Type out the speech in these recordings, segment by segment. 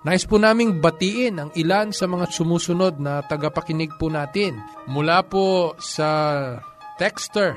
Nais po naming batiin ang ilan sa mga sumusunod na tagapakinig po natin. Mula po sa Texter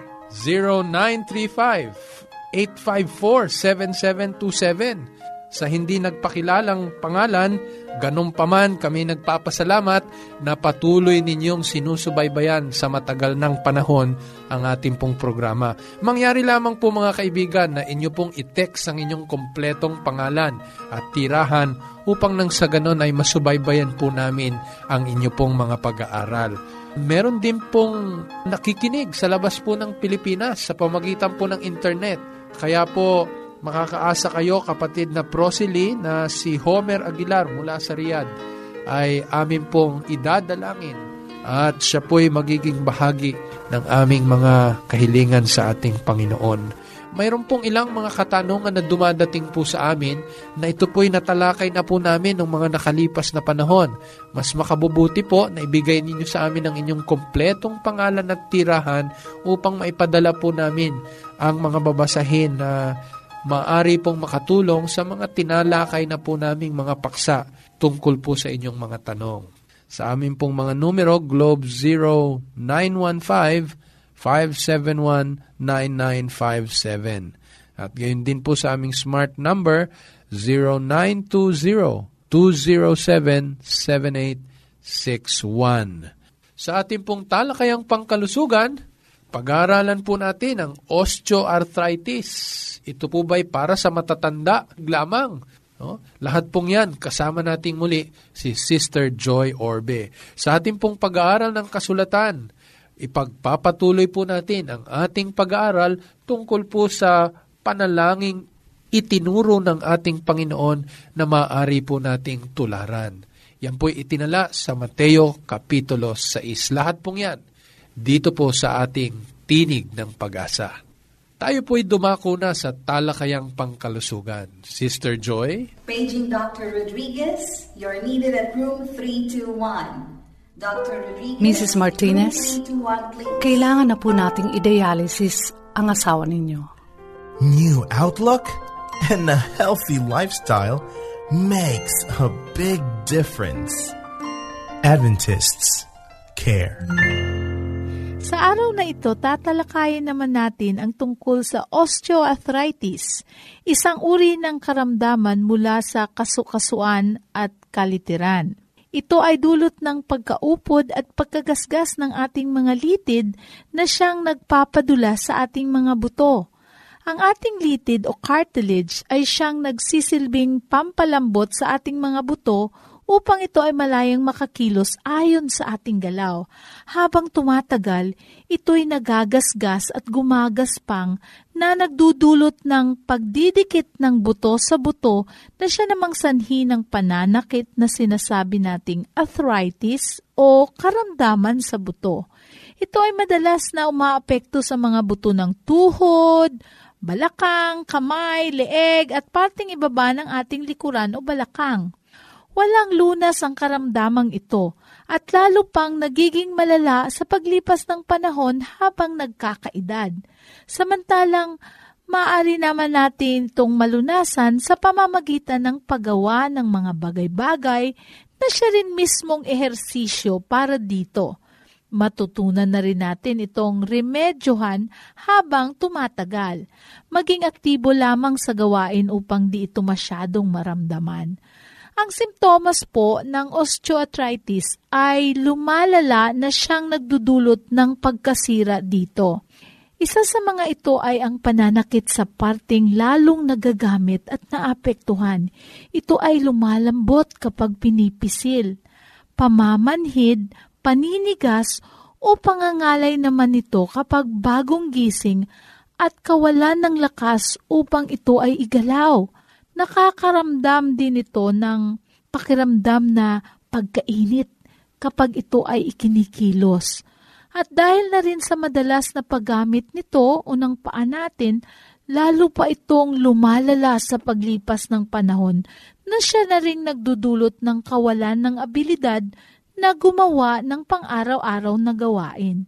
0935-854-7727. Sa hindi nagpakilalang pangalan, ganun pa man kami nagpapasalamat na patuloy ninyong sinusubaybayan sa matagal ng panahon ang ating pong programa. Mangyari lamang po mga kaibigan na inyo pong i-text ang inyong kompletong pangalan at tirahan upang nang sa ganon ay masubaybayan po namin ang inyo pong mga pag-aaral. Meron din pong nakikinig sa labas po ng Pilipinas sa pamagitan po ng internet. Kaya po makakaasa kayo kapatid na prosely na si Homer Aguilar mula sa Riyadh ay amin pong idadalangin at siya po'y magiging bahagi ng aming mga kahilingan sa ating Panginoon. Mayroon pong ilang mga katanungan na dumadating po sa amin na ito po'y natalakay na po namin ng mga nakalipas na panahon. Mas makabubuti po na ibigay ninyo sa amin ang inyong kompletong pangalan at tirahan upang maipadala po namin ang mga babasahin na maari pong makatulong sa mga tinalakay na po naming mga paksa tungkol po sa inyong mga tanong. Sa amin pong mga numero, Globe 0915-571-9957. At gayon din po sa aming smart number, 0920-207-7861. Sa ating pong talakayang pangkalusugan, pag-aaralan po natin ang osteoarthritis. Ito po ba'y para sa matatanda lamang? No? Lahat pong yan, kasama nating muli si Sister Joy Orbe. Sa ating pong pag-aaral ng kasulatan, ipagpapatuloy po natin ang ating pag-aaral tungkol po sa panalangin itinuro ng ating Panginoon na maaari po nating tularan. Yan po'y itinala sa Mateo Kapitulo 6. Lahat pong yan dito po sa ating Tinig ng Pag-asa. Tayo po'y dumako na sa talakayang pangkalusugan. Sister Joy? Paging Dr. Rodriguez, you're needed at room 321. Dr. Rodriguez, Mrs. Martinez, room 321, please. kailangan na po nating i-dialysis ang asawa ninyo. New outlook and a healthy lifestyle makes a big difference. Adventists care. Sa araw na ito, tatalakayin naman natin ang tungkol sa osteoarthritis, isang uri ng karamdaman mula sa kasukasuan at kalitiran. Ito ay dulot ng pagkaupod at pagkagasgas ng ating mga litid na siyang nagpapadula sa ating mga buto. Ang ating litid o cartilage ay siyang nagsisilbing pampalambot sa ating mga buto upang ito ay malayang makakilos ayon sa ating galaw. Habang tumatagal, ito'y nagagasgas at gumagaspang na nagdudulot ng pagdidikit ng buto sa buto na siya namang sanhi ng pananakit na sinasabi nating arthritis o karamdaman sa buto. Ito ay madalas na umaapekto sa mga buto ng tuhod, balakang, kamay, leeg at parting ibaba ng ating likuran o balakang. Walang lunas ang karamdamang ito at lalo pang nagiging malala sa paglipas ng panahon habang nagkakaedad. Samantalang, maaari naman natin itong malunasan sa pamamagitan ng paggawa ng mga bagay-bagay na siya rin mismong ehersisyo para dito. Matutunan na rin natin itong remedyohan habang tumatagal. Maging aktibo lamang sa gawain upang di ito masyadong maramdaman. Ang simptomas po ng osteoarthritis ay lumalala na siyang nagdudulot ng pagkasira dito. Isa sa mga ito ay ang pananakit sa parting lalong nagagamit at naapektuhan. Ito ay lumalambot kapag pinipisil. Pamamanhid, paninigas o pangangalay naman ito kapag bagong gising at kawalan ng lakas upang ito ay igalaw nakakaramdam din ito ng pakiramdam na pagkainit kapag ito ay ikinikilos. At dahil na rin sa madalas na paggamit nito unang paa natin, lalo pa itong lumalala sa paglipas ng panahon na siya na rin nagdudulot ng kawalan ng abilidad na gumawa ng pang-araw-araw na gawain.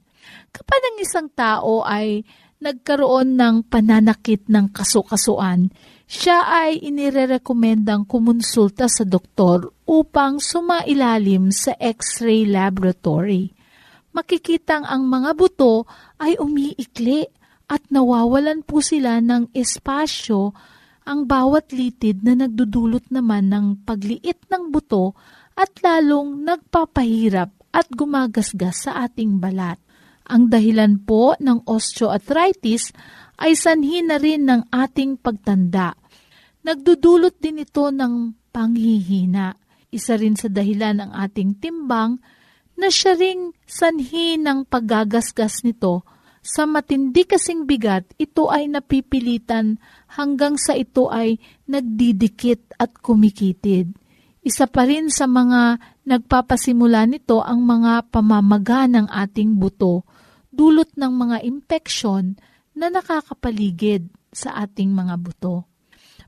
Kapag ang isang tao ay nagkaroon ng pananakit ng kasukasuan, siya ay inirerekomendang kumonsulta sa doktor upang sumailalim sa X-ray laboratory. Makikitang ang mga buto ay umiikli at nawawalan po sila ng espasyo ang bawat litid na nagdudulot naman ng pagliit ng buto at lalong nagpapahirap at gumagasgas sa ating balat. Ang dahilan po ng osteoarthritis ay sanhi na rin ng ating pagtanda. Nagdudulot din ito ng panghihina. Isa rin sa dahilan ng ating timbang na siya ring sanhi ng paggagasgas nito sa matindi kasing bigat, ito ay napipilitan hanggang sa ito ay nagdidikit at kumikitid. Isa pa rin sa mga nagpapasimula nito ang mga pamamaga ng ating buto, dulot ng mga impeksyon na nakakapaligid sa ating mga buto.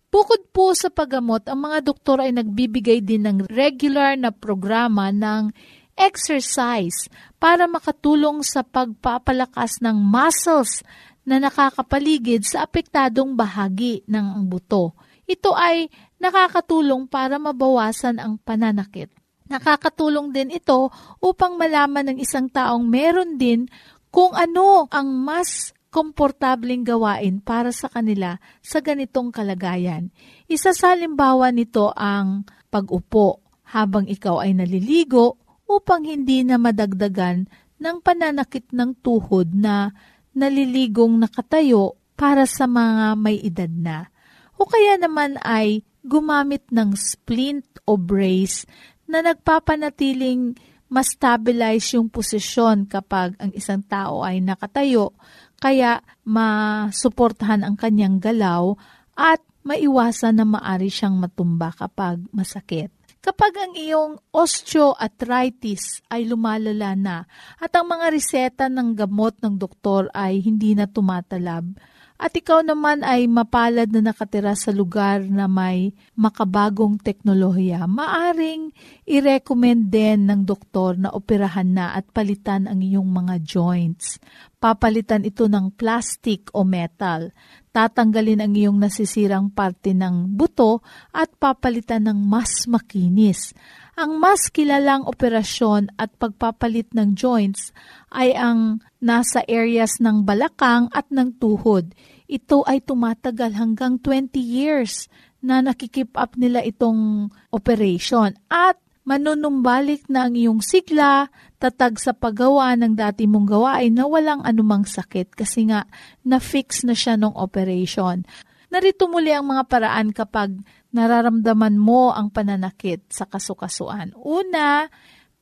Bukod po sa paggamot, ang mga doktor ay nagbibigay din ng regular na programa ng exercise para makatulong sa pagpapalakas ng muscles na nakakapaligid sa apektadong bahagi ng buto. Ito ay nakakatulong para mabawasan ang pananakit. Nakakatulong din ito upang malaman ng isang taong meron din kung ano ang mas komportabling gawain para sa kanila sa ganitong kalagayan. Isa sa halimbawa nito ang pag-upo habang ikaw ay naliligo upang hindi na madagdagan ng pananakit ng tuhod na naliligong nakatayo para sa mga may edad na. O kaya naman ay gumamit ng splint o brace na nagpapanatiling mas stabilize yung posisyon kapag ang isang tao ay nakatayo kaya masuportahan ang kanyang galaw at maiwasan na maari siyang matumba kapag masakit. Kapag ang iyong osteoarthritis ay lumalala na at ang mga reseta ng gamot ng doktor ay hindi na tumatalab, at ikaw naman ay mapalad na nakatira sa lugar na may makabagong teknolohiya, maaring i-recommend din ng doktor na operahan na at palitan ang iyong mga joints. Papalitan ito ng plastic o metal. Tatanggalin ang iyong nasisirang parte ng buto at papalitan ng mas makinis. Ang mas kilalang operasyon at pagpapalit ng joints ay ang nasa areas ng balakang at ng tuhod. Ito ay tumatagal hanggang 20 years na nakikip up nila itong operation. At manunumbalik na ang iyong sigla, tatag sa paggawa ng dati mong gawain na walang anumang sakit kasi nga na-fix na siya ng operation. Narito muli ang mga paraan kapag nararamdaman mo ang pananakit sa kasukasuan. Una,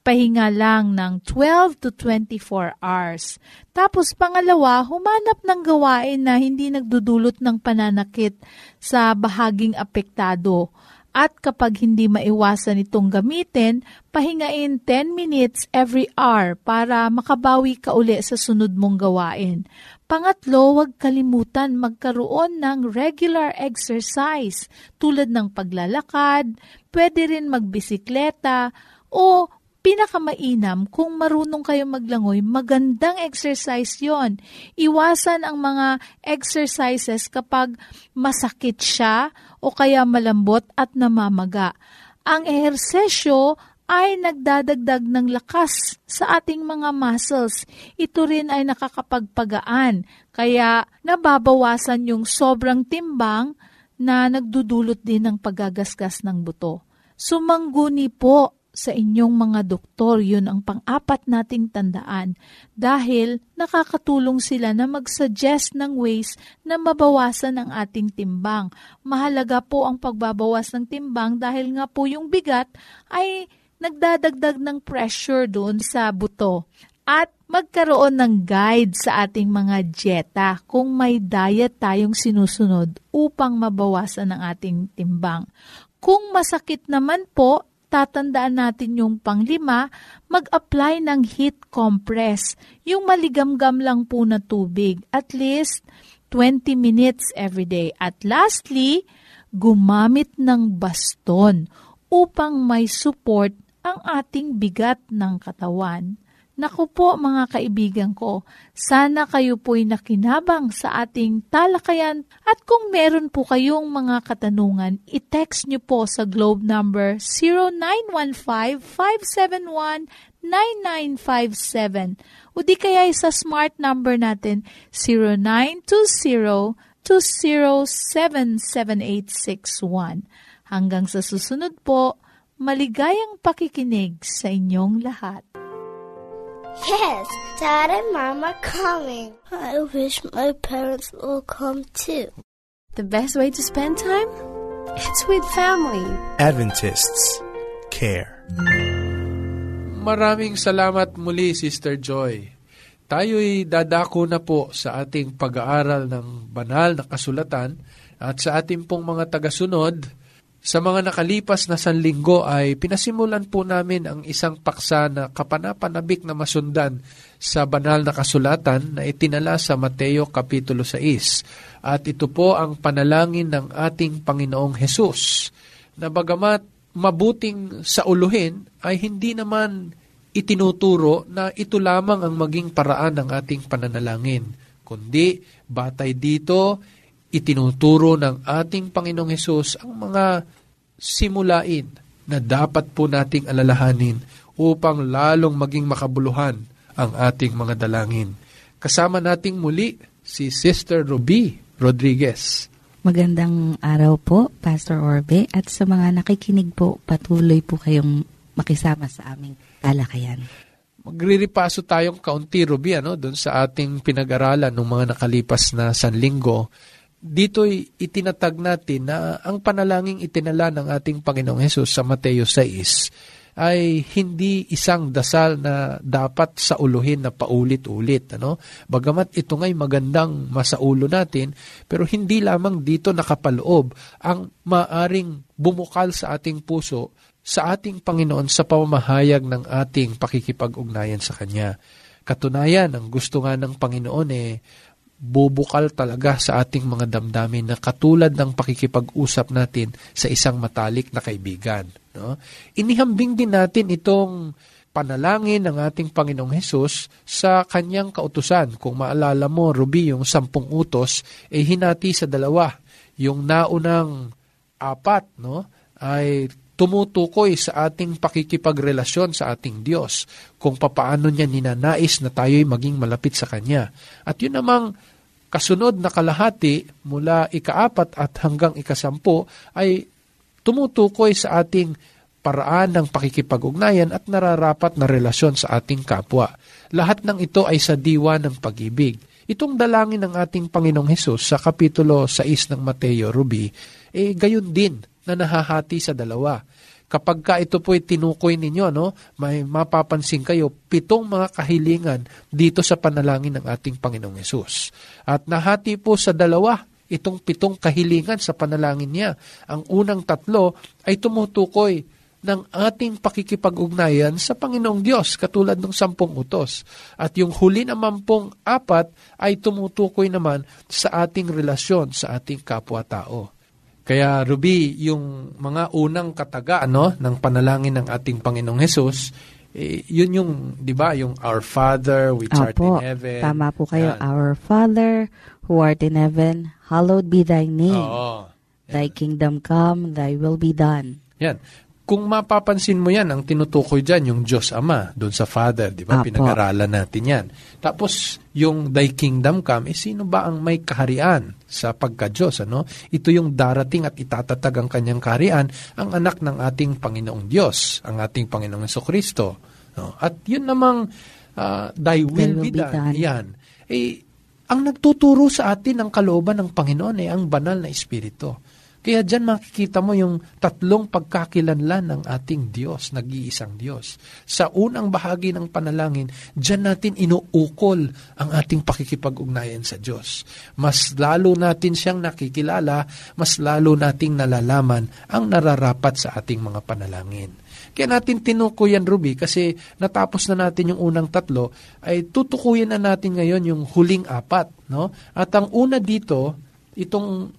pahinga lang ng 12 to 24 hours. Tapos pangalawa, humanap ng gawain na hindi nagdudulot ng pananakit sa bahaging apektado. At kapag hindi maiwasan itong gamitin, pahingain 10 minutes every hour para makabawi ka uli sa sunod mong gawain. Pangatlo, huwag kalimutan magkaroon ng regular exercise tulad ng paglalakad, pwede rin magbisikleta, o pinakamainam kung marunong kayo maglangoy, magandang exercise yon. Iwasan ang mga exercises kapag masakit siya o kaya malambot at namamaga. Ang ehersesyo ay nagdadagdag ng lakas sa ating mga muscles. Ito rin ay nakakapagpagaan, kaya nababawasan yung sobrang timbang na nagdudulot din ng pagagasgas ng buto. Sumangguni po sa inyong mga doktor, yun ang pang-apat nating tandaan dahil nakakatulong sila na mag-suggest ng ways na mabawasan ang ating timbang. Mahalaga po ang pagbabawas ng timbang dahil nga po yung bigat ay nagdadagdag ng pressure doon sa buto. At magkaroon ng guide sa ating mga dieta kung may diet tayong sinusunod upang mabawasan ang ating timbang. Kung masakit naman po, tatandaan natin yung panglima, mag-apply ng heat compress, yung maligamgam lang po na tubig, at least 20 minutes every day. At lastly, gumamit ng baston upang may support ang ating bigat ng katawan. Naku po mga kaibigan ko, sana kayo po'y nakinabang sa ating talakayan at kung meron po kayong mga katanungan, i-text nyo po sa globe number 0915-571-9957 o di kaya sa smart number natin 0920-2077861. Hanggang sa susunod po, maligayang pakikinig sa inyong lahat. Yes, Dad and Mom are coming. I wish my parents will come too. The best way to spend time? It's with family. Adventists care. Maraming salamat muli, Sister Joy. Tayo'y dadako na po sa ating pag-aaral ng banal na kasulatan at sa ating pong mga tagasunod, sa mga nakalipas na sanlinggo ay pinasimulan po namin ang isang paksa na kapanapanabik na masundan sa banal na kasulatan na itinala sa Mateo Kapitulo 6. At ito po ang panalangin ng ating Panginoong Hesus na bagamat mabuting sa uluhin ay hindi naman itinuturo na ito lamang ang maging paraan ng ating pananalangin. Kundi batay dito, itinuturo ng ating Panginoong Hesus ang mga simulain na dapat po nating alalahanin upang lalong maging makabuluhan ang ating mga dalangin. Kasama nating muli si Sister Ruby Rodriguez. Magandang araw po, Pastor Orbe, at sa mga nakikinig po, patuloy po kayong makisama sa aming talakayan. Magriripaso tayong kaunti, Ruby, ano, doon sa ating pinag-aralan ng mga nakalipas na sanlinggo dito'y itinatag natin na ang panalangin itinala ng ating Panginoong Hesus sa Mateo 6 ay hindi isang dasal na dapat sa uluhin na paulit-ulit. Ano? Bagamat ito nga'y magandang masaulo natin, pero hindi lamang dito nakapaloob ang maaring bumukal sa ating puso sa ating Panginoon sa pamamahayag ng ating pakikipag-ugnayan sa Kanya. Katunayan, ang gusto nga ng Panginoon eh, bubukal talaga sa ating mga damdamin na katulad ng pakikipag-usap natin sa isang matalik na kaibigan. No? Inihambing din natin itong panalangin ng ating Panginoong Hesus sa kanyang kautusan. Kung maalala mo, Ruby, yung sampung utos, eh hinati sa dalawa. Yung naunang apat, no, ay tumutukoy sa ating pakikipagrelasyon sa ating Diyos, kung papaano niya ninanais na tayo'y maging malapit sa Kanya. At yun namang kasunod na kalahati mula ikaapat at hanggang ikasampu ay tumutukoy sa ating paraan ng pakikipag-ugnayan at nararapat na relasyon sa ating kapwa. Lahat ng ito ay sa diwa ng pag-ibig. Itong dalangin ng ating Panginoong Hesus sa Kapitulo 6 ng Mateo Ruby, eh gayon din na nahahati sa dalawa. Kapag ka ito po'y tinukoy ninyo, no, may mapapansin kayo, pitong mga kahilingan dito sa panalangin ng ating Panginoong Yesus. At nahati po sa dalawa itong pitong kahilingan sa panalangin niya. Ang unang tatlo ay tumutukoy ng ating pakikipag-ugnayan sa Panginoong Diyos, katulad ng sampung utos. At yung huli naman pong apat ay tumutukoy naman sa ating relasyon sa ating kapwa-tao. Kaya Ruby, yung mga unang kataga ano, ng panalangin ng ating Panginoong Hesus, eh, yun yung, di ba, yung Our Father which Opo, art in heaven. Tama po kayo. Yan. Our Father, who art in heaven, hallowed be thy name. Oo. Thy kingdom come, thy will be done. Yan. Kung mapapansin mo yan, ang tinutukoy dyan, yung Diyos Ama, doon sa Father, di ba? Apo. Pinag-aralan natin yan. Tapos, yung Thy Kingdom Come, eh, sino ba ang may kaharian sa pagka-Diyos? Ano? Ito yung darating at itatatag ang kanyang kaharian, ang anak ng ating Panginoong Diyos, ang ating Panginoong Yeso Kristo. No? At yun namang, uh, Thy will, be done. Yan. Eh, ang nagtuturo sa atin ng kalooban ng Panginoon ay ang banal na Espiritu. Kaya dyan makikita mo yung tatlong pagkakilanlan ng ating Diyos, nag-iisang Diyos. Sa unang bahagi ng panalangin, dyan natin inuukol ang ating pakikipag-ugnayan sa Diyos. Mas lalo natin siyang nakikilala, mas lalo nating nalalaman ang nararapat sa ating mga panalangin. Kaya natin tinukuyan, Ruby, kasi natapos na natin yung unang tatlo, ay tutukuyin na natin ngayon yung huling apat. No? At ang una dito, itong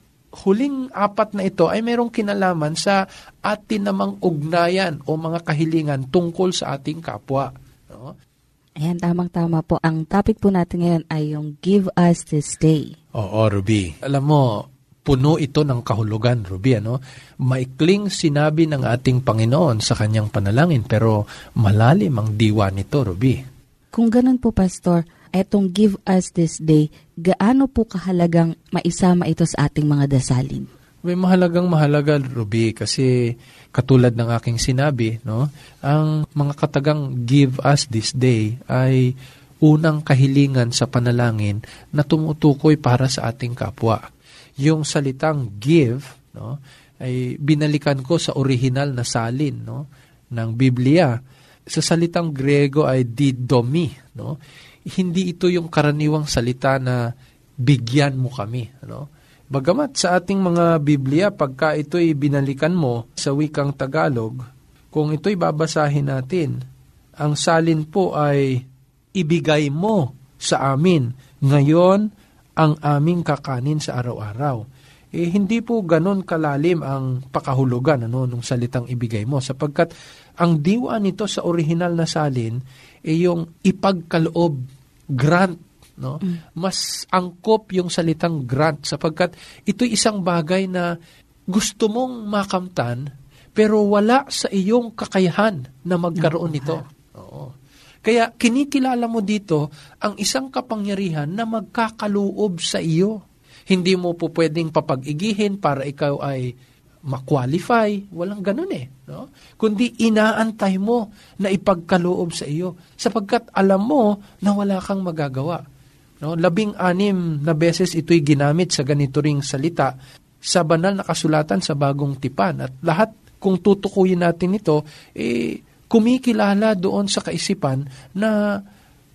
huling apat na ito ay mayroong kinalaman sa atin namang ugnayan o mga kahilingan tungkol sa ating kapwa. No? Ayan, tamang-tama po. Ang topic po natin ngayon ay yung Give Us This Day. Oo, Ruby. Alam mo, puno ito ng kahulugan, Ruby. Ano? Maikling sinabi ng ating Panginoon sa kanyang panalangin, pero malalim ang diwa nito, Ruby. Kung ganun po, Pastor, etong Give Us This Day, gaano po kahalagang maisama ito sa ating mga dasalin? May mahalagang mahalaga, Ruby, kasi katulad ng aking sinabi, no, ang mga katagang give us this day ay unang kahilingan sa panalangin na tumutukoy para sa ating kapwa. Yung salitang give, no, ay binalikan ko sa original na salin, no, ng Biblia. Sa salitang Grego ay didomi, no hindi ito yung karaniwang salita na bigyan mo kami. Ano? Bagamat sa ating mga Biblia, pagka ito'y binalikan mo sa wikang Tagalog, kung ito'y babasahin natin, ang salin po ay ibigay mo sa amin ngayon ang aming kakanin sa araw-araw. Eh, hindi po ganon kalalim ang pakahulugan ano, nung salitang ibigay mo sapagkat ang diwa nito sa orihinal na salin ay eh, yung ipagkaloob grant no? Mas angkop yung salitang grant sapagkat ito'y isang bagay na gusto mong makamtan pero wala sa iyong kakayahan na magkaroon nito. Oo. Kaya kinikilala mo dito ang isang kapangyarihan na magkakaloob sa iyo. Hindi mo po pwedeng papag-igihin para ikaw ay ma-qualify. Walang ganun eh. No? Kundi inaantay mo na ipagkaloob sa iyo sapagkat alam mo na wala kang magagawa. No? Labing anim na beses ito'y ginamit sa ganito ring salita sa banal na kasulatan sa bagong tipan. At lahat, kung tutukuyin natin ito, eh, kumikilala doon sa kaisipan na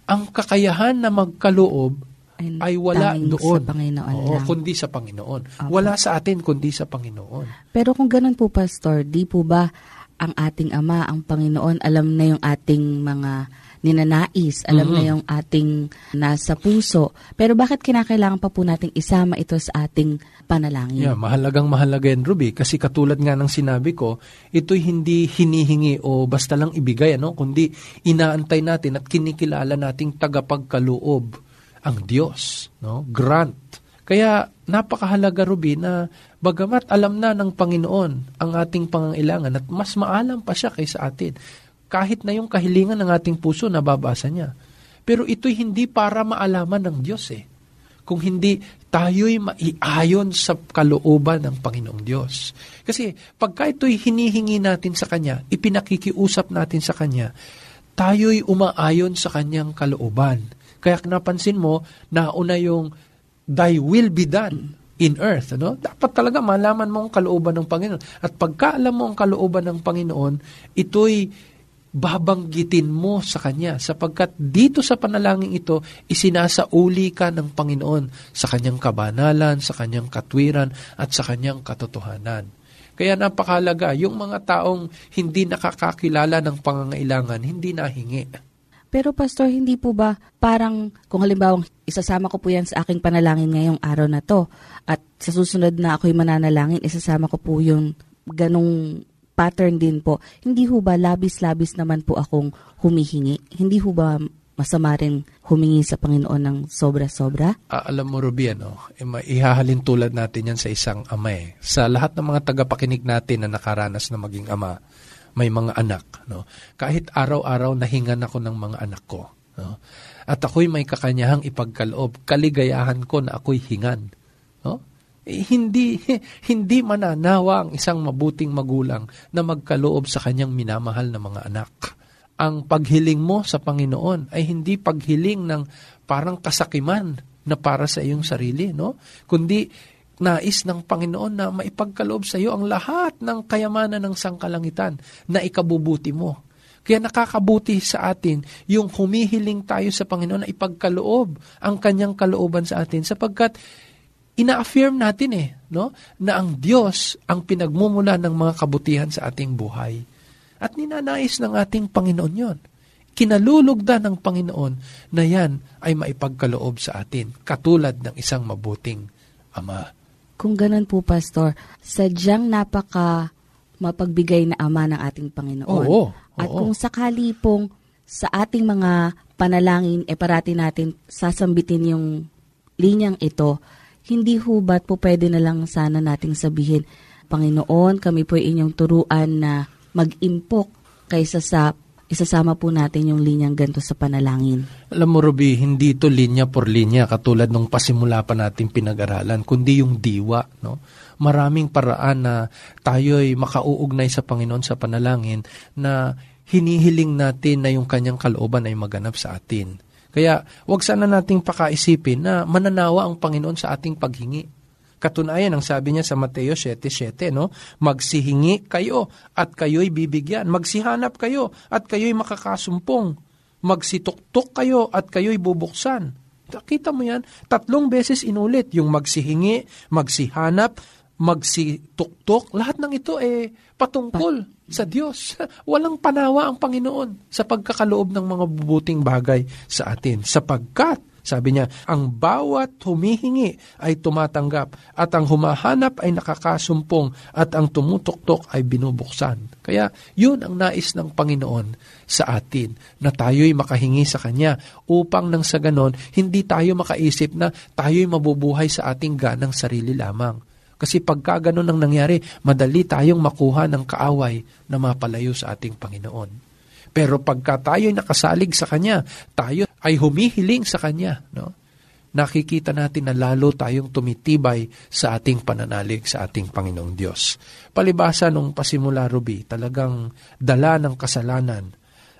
ang kakayahan na magkaloob ay wala doon. Sa Panginoon Oo, lang. kundi sa Panginoon. Opo. Wala sa atin kundi sa Panginoon. Pero kung ganun po, Pastor, di po ba ang ating Ama, ang Panginoon, alam na yung ating mga ninanais, alam Mhm. na yung ating nasa puso. Pero bakit kinakailangan pa po nating isama ito sa ating panalangin? Yeah, mahalagang mahalaga yan, Ruby. Kasi katulad nga ng sinabi ko, ito'y hindi hinihingi o basta lang ibigay, ano? kundi inaantay natin at kinikilala nating tagapagkaloob ang Diyos. No? Grant. Kaya napakahalaga, Ruby, na bagamat alam na ng Panginoon ang ating pangangailangan at mas maalam pa siya kaysa atin, kahit na yung kahilingan ng ating puso, nababasa niya. Pero ito'y hindi para maalaman ng Diyos eh. Kung hindi tayo'y maiayon sa kalooban ng Panginoong Diyos. Kasi pagka ito'y hinihingi natin sa Kanya, ipinakikiusap natin sa Kanya, tayo'y umaayon sa Kanyang kalooban. Kaya napansin mo, nauna yung thy will be done in earth. Ano? Dapat talaga malaman mo ang kalooban ng Panginoon. At pagka alam mo ang kalooban ng Panginoon, ito'y babanggitin mo sa Kanya sapagkat dito sa panalangin ito, isinasauli ka ng Panginoon sa Kanyang kabanalan, sa Kanyang katwiran, at sa Kanyang katotohanan. Kaya napakalaga, yung mga taong hindi nakakakilala ng pangangailangan, hindi nahingi. Pero Pastor, hindi po ba parang kung halimbawa isasama ko po yan sa aking panalangin ngayong araw na to at sa susunod na ako'y mananalangin, isasama ko po yung ganong pattern din po. Hindi ho ba labis-labis naman po akong humihingi? Hindi ho ba masama rin humingi sa Panginoon ng sobra-sobra? Ah, alam mo, Ruby, ano, eh, ihahalin tulad natin yan sa isang ama eh. Sa lahat ng mga tagapakinig natin na nakaranas na maging ama, may mga anak. No? Kahit araw-araw nahingan ako ng mga anak ko. No? At ako'y may kakanyahang ipagkaloob, kaligayahan ko na ako'y hingan. No? Eh, hindi, hindi mananawa ang isang mabuting magulang na magkaloob sa kanyang minamahal na mga anak. Ang paghiling mo sa Panginoon ay hindi paghiling ng parang kasakiman na para sa iyong sarili, no? Kundi nais ng Panginoon na maipagkaloob sa iyo ang lahat ng kayamanan ng sangkalangitan na ikabubuti mo. Kaya nakakabuti sa atin yung humihiling tayo sa Panginoon na ipagkaloob ang kanyang kalooban sa atin sapagkat ina-affirm natin eh, no? na ang Diyos ang pinagmumula ng mga kabutihan sa ating buhay. At ninanais ng ating Panginoon yon. Kinalulugda ng Panginoon na yan ay maipagkaloob sa atin, katulad ng isang mabuting Ama. Kung ganun po, Pastor, sadyang napaka mapagbigay na ama ng ating Panginoon. Oo, At oo. kung sakali pong sa ating mga panalangin, e parati natin sasambitin yung linyang ito, hindi hubat po pwede na lang sana nating sabihin, Panginoon, kami po inyong turuan na mag-impok kaysa sa isasama po natin yung linyang ganito sa panalangin. Alam mo, Ruby, hindi ito linya por linya katulad nung pasimula pa natin pinag-aralan, kundi yung diwa. No? Maraming paraan na tayo'y makauugnay sa Panginoon sa panalangin na hinihiling natin na yung kanyang kalooban ay maganap sa atin. Kaya wag sana nating pakaisipin na mananawa ang Panginoon sa ating paghingi. Katunayan, ang sabi niya sa Mateo 7.7, no? Magsihingi kayo at kayo'y bibigyan. Magsihanap kayo at kayo'y makakasumpong. Magsituktok kayo at kayo'y bubuksan. Kita mo yan? Tatlong beses inulit. Yung magsihingi, magsihanap, magsituktok. Lahat ng ito eh patungkol sa Diyos. Walang panawa ang Panginoon sa pagkakaloob ng mga bubuting bagay sa atin. Sapagkat sabi niya, ang bawat humihingi ay tumatanggap at ang humahanap ay nakakasumpong at ang tumutuktok ay binubuksan. Kaya yun ang nais ng Panginoon sa atin na tayo'y makahingi sa Kanya upang nang sa ganon, hindi tayo makaisip na tayo'y mabubuhay sa ating ganang sarili lamang. Kasi pagka ganun ang nangyari, madali tayong makuha ng kaaway na mapalayo sa ating Panginoon. Pero pagka tayo'y nakasalig sa Kanya, tayo ay humihiling sa Kanya, no? nakikita natin na lalo tayong tumitibay sa ating pananalig sa ating Panginoong Diyos. Palibasa nung pasimula, Ruby, talagang dala ng kasalanan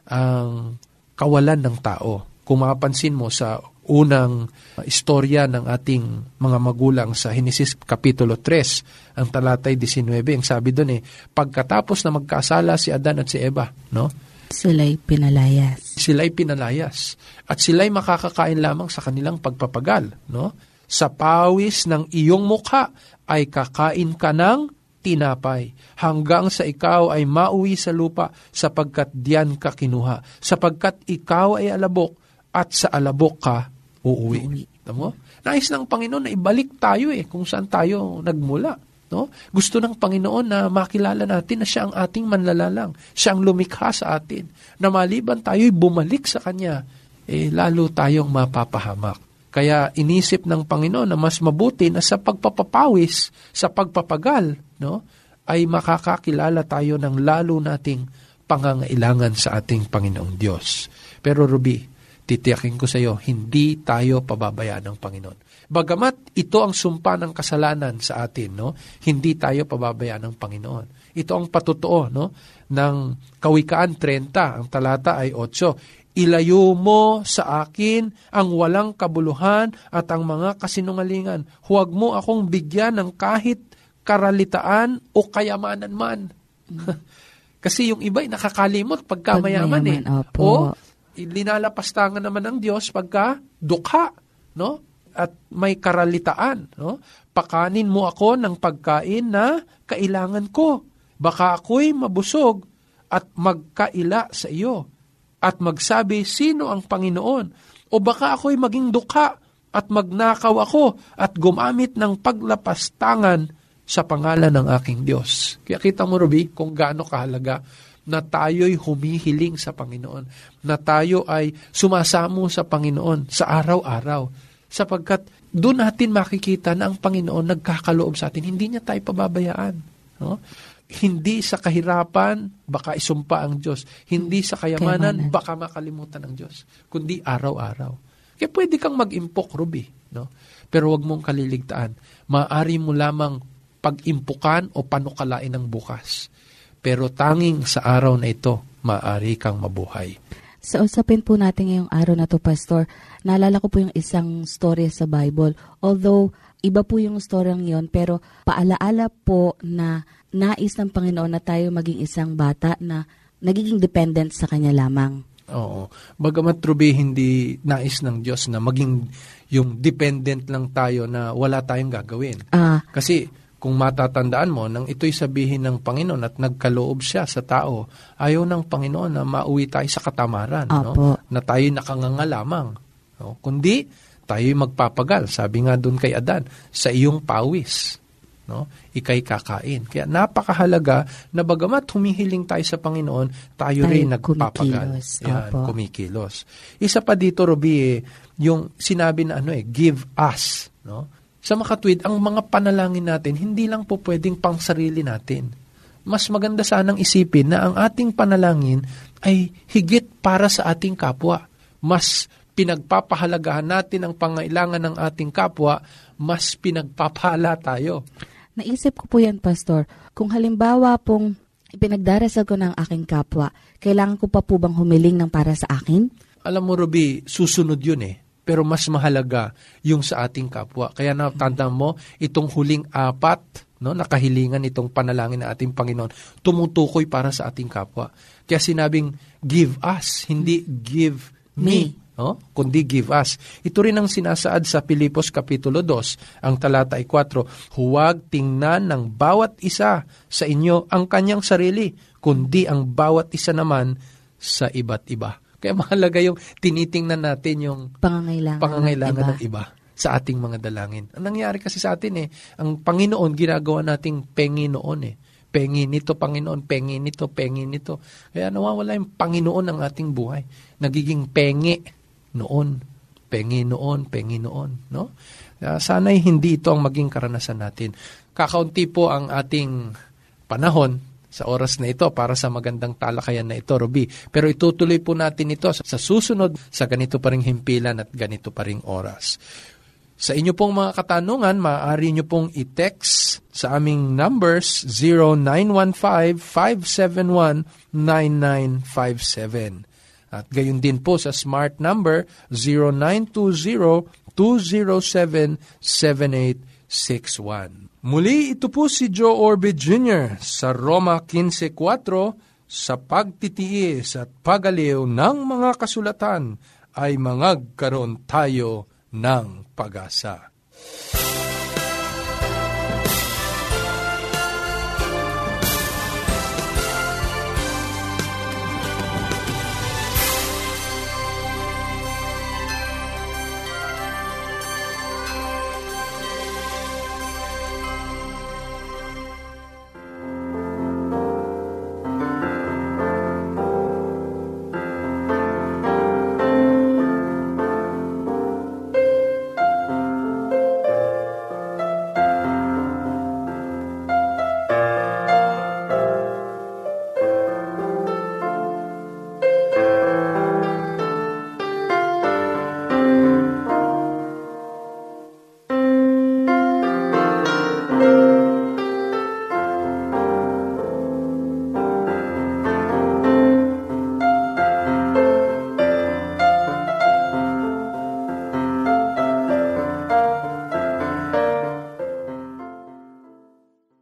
ang kawalan ng tao. Kung mapapansin mo sa unang istorya ng ating mga magulang sa Henesis Kapitulo 3, ang talatay 19, ang sabi doon eh, pagkatapos na magkasala si Adan at si Eva, no? Sila'y pinalayas. sila'y pinalayas at sila'y makakakain lamang sa kanilang pagpapagal. No? Sa pawis ng iyong mukha ay kakain ka ng tinapay hanggang sa ikaw ay mauwi sa lupa sapagkat diyan ka kinuha. Sapagkat ikaw ay alabok at sa alabok ka uuwi. Tamo? Nais ng Panginoon na ibalik tayo eh kung saan tayo nagmula. No? Gusto ng Panginoon na makilala natin na siya ang ating manlalalang. Siya ang lumikha sa atin. Na maliban tayo'y bumalik sa Kanya, eh, lalo tayong mapapahamak. Kaya inisip ng Panginoon na mas mabuti na sa pagpapapawis, sa pagpapagal, no, ay makakakilala tayo ng lalo nating pangangailangan sa ating Panginoong Diyos. Pero Ruby, titiyakin ko sa iyo, hindi tayo pababayaan ng Panginoon. Bagamat ito ang sumpa ng kasalanan sa atin, no? Hindi tayo pababayaan ng Panginoon. Ito ang patotoo, no? Ng Kawikaan 30, ang talata ay 8. Ilayo mo sa akin ang walang kabuluhan at ang mga kasinungalingan. Huwag mo akong bigyan ng kahit karalitaan o kayamanan man. Kasi yung iba ay nakakalimot pagka Pag mayaman eh. opo. O linalapastangan naman ng Diyos pagka dukha, no? At may karalitaan, no? Pakanin mo ako ng pagkain na kailangan ko. Baka ako'y mabusog at magkaila sa iyo. At magsabi, sino ang Panginoon? O baka ako'y maging dukha at magnakaw ako at gumamit ng paglapastangan sa pangalan ng aking Diyos. Kaya kita mo, Ruby, kung gaano kahalaga na tayo'y humihiling sa Panginoon, na tayo ay sumasamo sa Panginoon sa araw-araw, sapagkat doon natin makikita na ang Panginoon nagkakaloob sa atin. Hindi niya tayo pababayaan. No? Hindi sa kahirapan, baka isumpa ang Diyos. Hindi sa kayamanan, Kayamanan. baka makalimutan ng Diyos. Kundi araw-araw. Kaya pwede kang mag-impok, Ruby. No? Pero wag mong kaliligtaan. Maari mo lamang pag-impukan o panukalain ng bukas. Pero tanging sa araw na ito, maari kang mabuhay. Sa usapin po natin ngayong araw na to, Pastor, naalala ko po yung isang story sa Bible. Although, iba po yung story yon pero paalaala po na nais ng Panginoon na tayo maging isang bata na nagiging dependent sa Kanya lamang. Oo. Bagamat Ruby, hindi nais ng Diyos na maging yung dependent lang tayo na wala tayong gagawin. Ah, Kasi kung matatandaan mo, nang ito'y sabihin ng Panginoon at nagkaloob siya sa tao, ayaw ng Panginoon na mauwi tayo sa katamaran. No? Apo. Na tayo nakanganga lamang. No? Kundi, tayo'y magpapagal. Sabi nga doon kay Adan, sa iyong pawis. No? Ikay kakain. Kaya napakahalaga na bagamat humihiling tayo sa Panginoon, tayo, Tayo rin nagpapagal. kumikilos. Yan, Apo. kumikilos. Isa pa dito, Robi, eh, yung sinabi na ano eh, give us. No? Sa makatwid, ang mga panalangin natin, hindi lang po pwedeng pang sarili natin. Mas maganda sanang isipin na ang ating panalangin ay higit para sa ating kapwa. Mas pinagpapahalagahan natin ang pangailangan ng ating kapwa, mas pinagpapala tayo. naisip ko po yan, Pastor. Kung halimbawa pong ipinagdarasal ko ng aking kapwa, kailangan ko pa po bang humiling ng para sa akin? Alam mo, Ruby, susunod yun eh. Pero mas mahalaga yung sa ating kapwa. Kaya natanda mo, itong huling apat, no, nakahilingan itong panalangin ng ating Panginoon, tumutukoy para sa ating kapwa. Kaya sinabing, give us, hindi give me. No? Kundi give us. Ito rin ang sinasaad sa Pilipos Kapitulo 2, ang talata ay 4, Huwag tingnan ng bawat isa sa inyo ang kanyang sarili, kundi ang bawat isa naman sa iba't iba. Kaya mahalaga yung tinitingnan natin yung Pangangailangan, pangangailangan ng ng iba sa ating mga dalangin. Ang nangyari kasi sa atin eh, ang Panginoon ginagawa nating pengi noon eh. Pengi nito, Panginoon, pengi nito, pengi nito. Kaya nawawala yung Panginoon ng ating buhay. Nagiging pengi noon. Pengi noon, pengi noon. No? Kaya sana'y hindi ito ang maging karanasan natin. Kakaunti po ang ating panahon sa oras na ito para sa magandang talakayan na ito, Ruby. Pero itutuloy po natin ito sa susunod sa ganito pa ring himpilan at ganito pa ring oras. Sa inyo pong mga katanungan, maaari nyo pong i-text sa aming numbers 0915-571-9957. At gayon din po sa smart number 0920-207-7861. Muli ito po si Joe Orbit Jr. sa Roma 15.4 sa pagtitiis at pagaliw ng mga kasulatan ay mangagkaroon tayo ng pag-asa.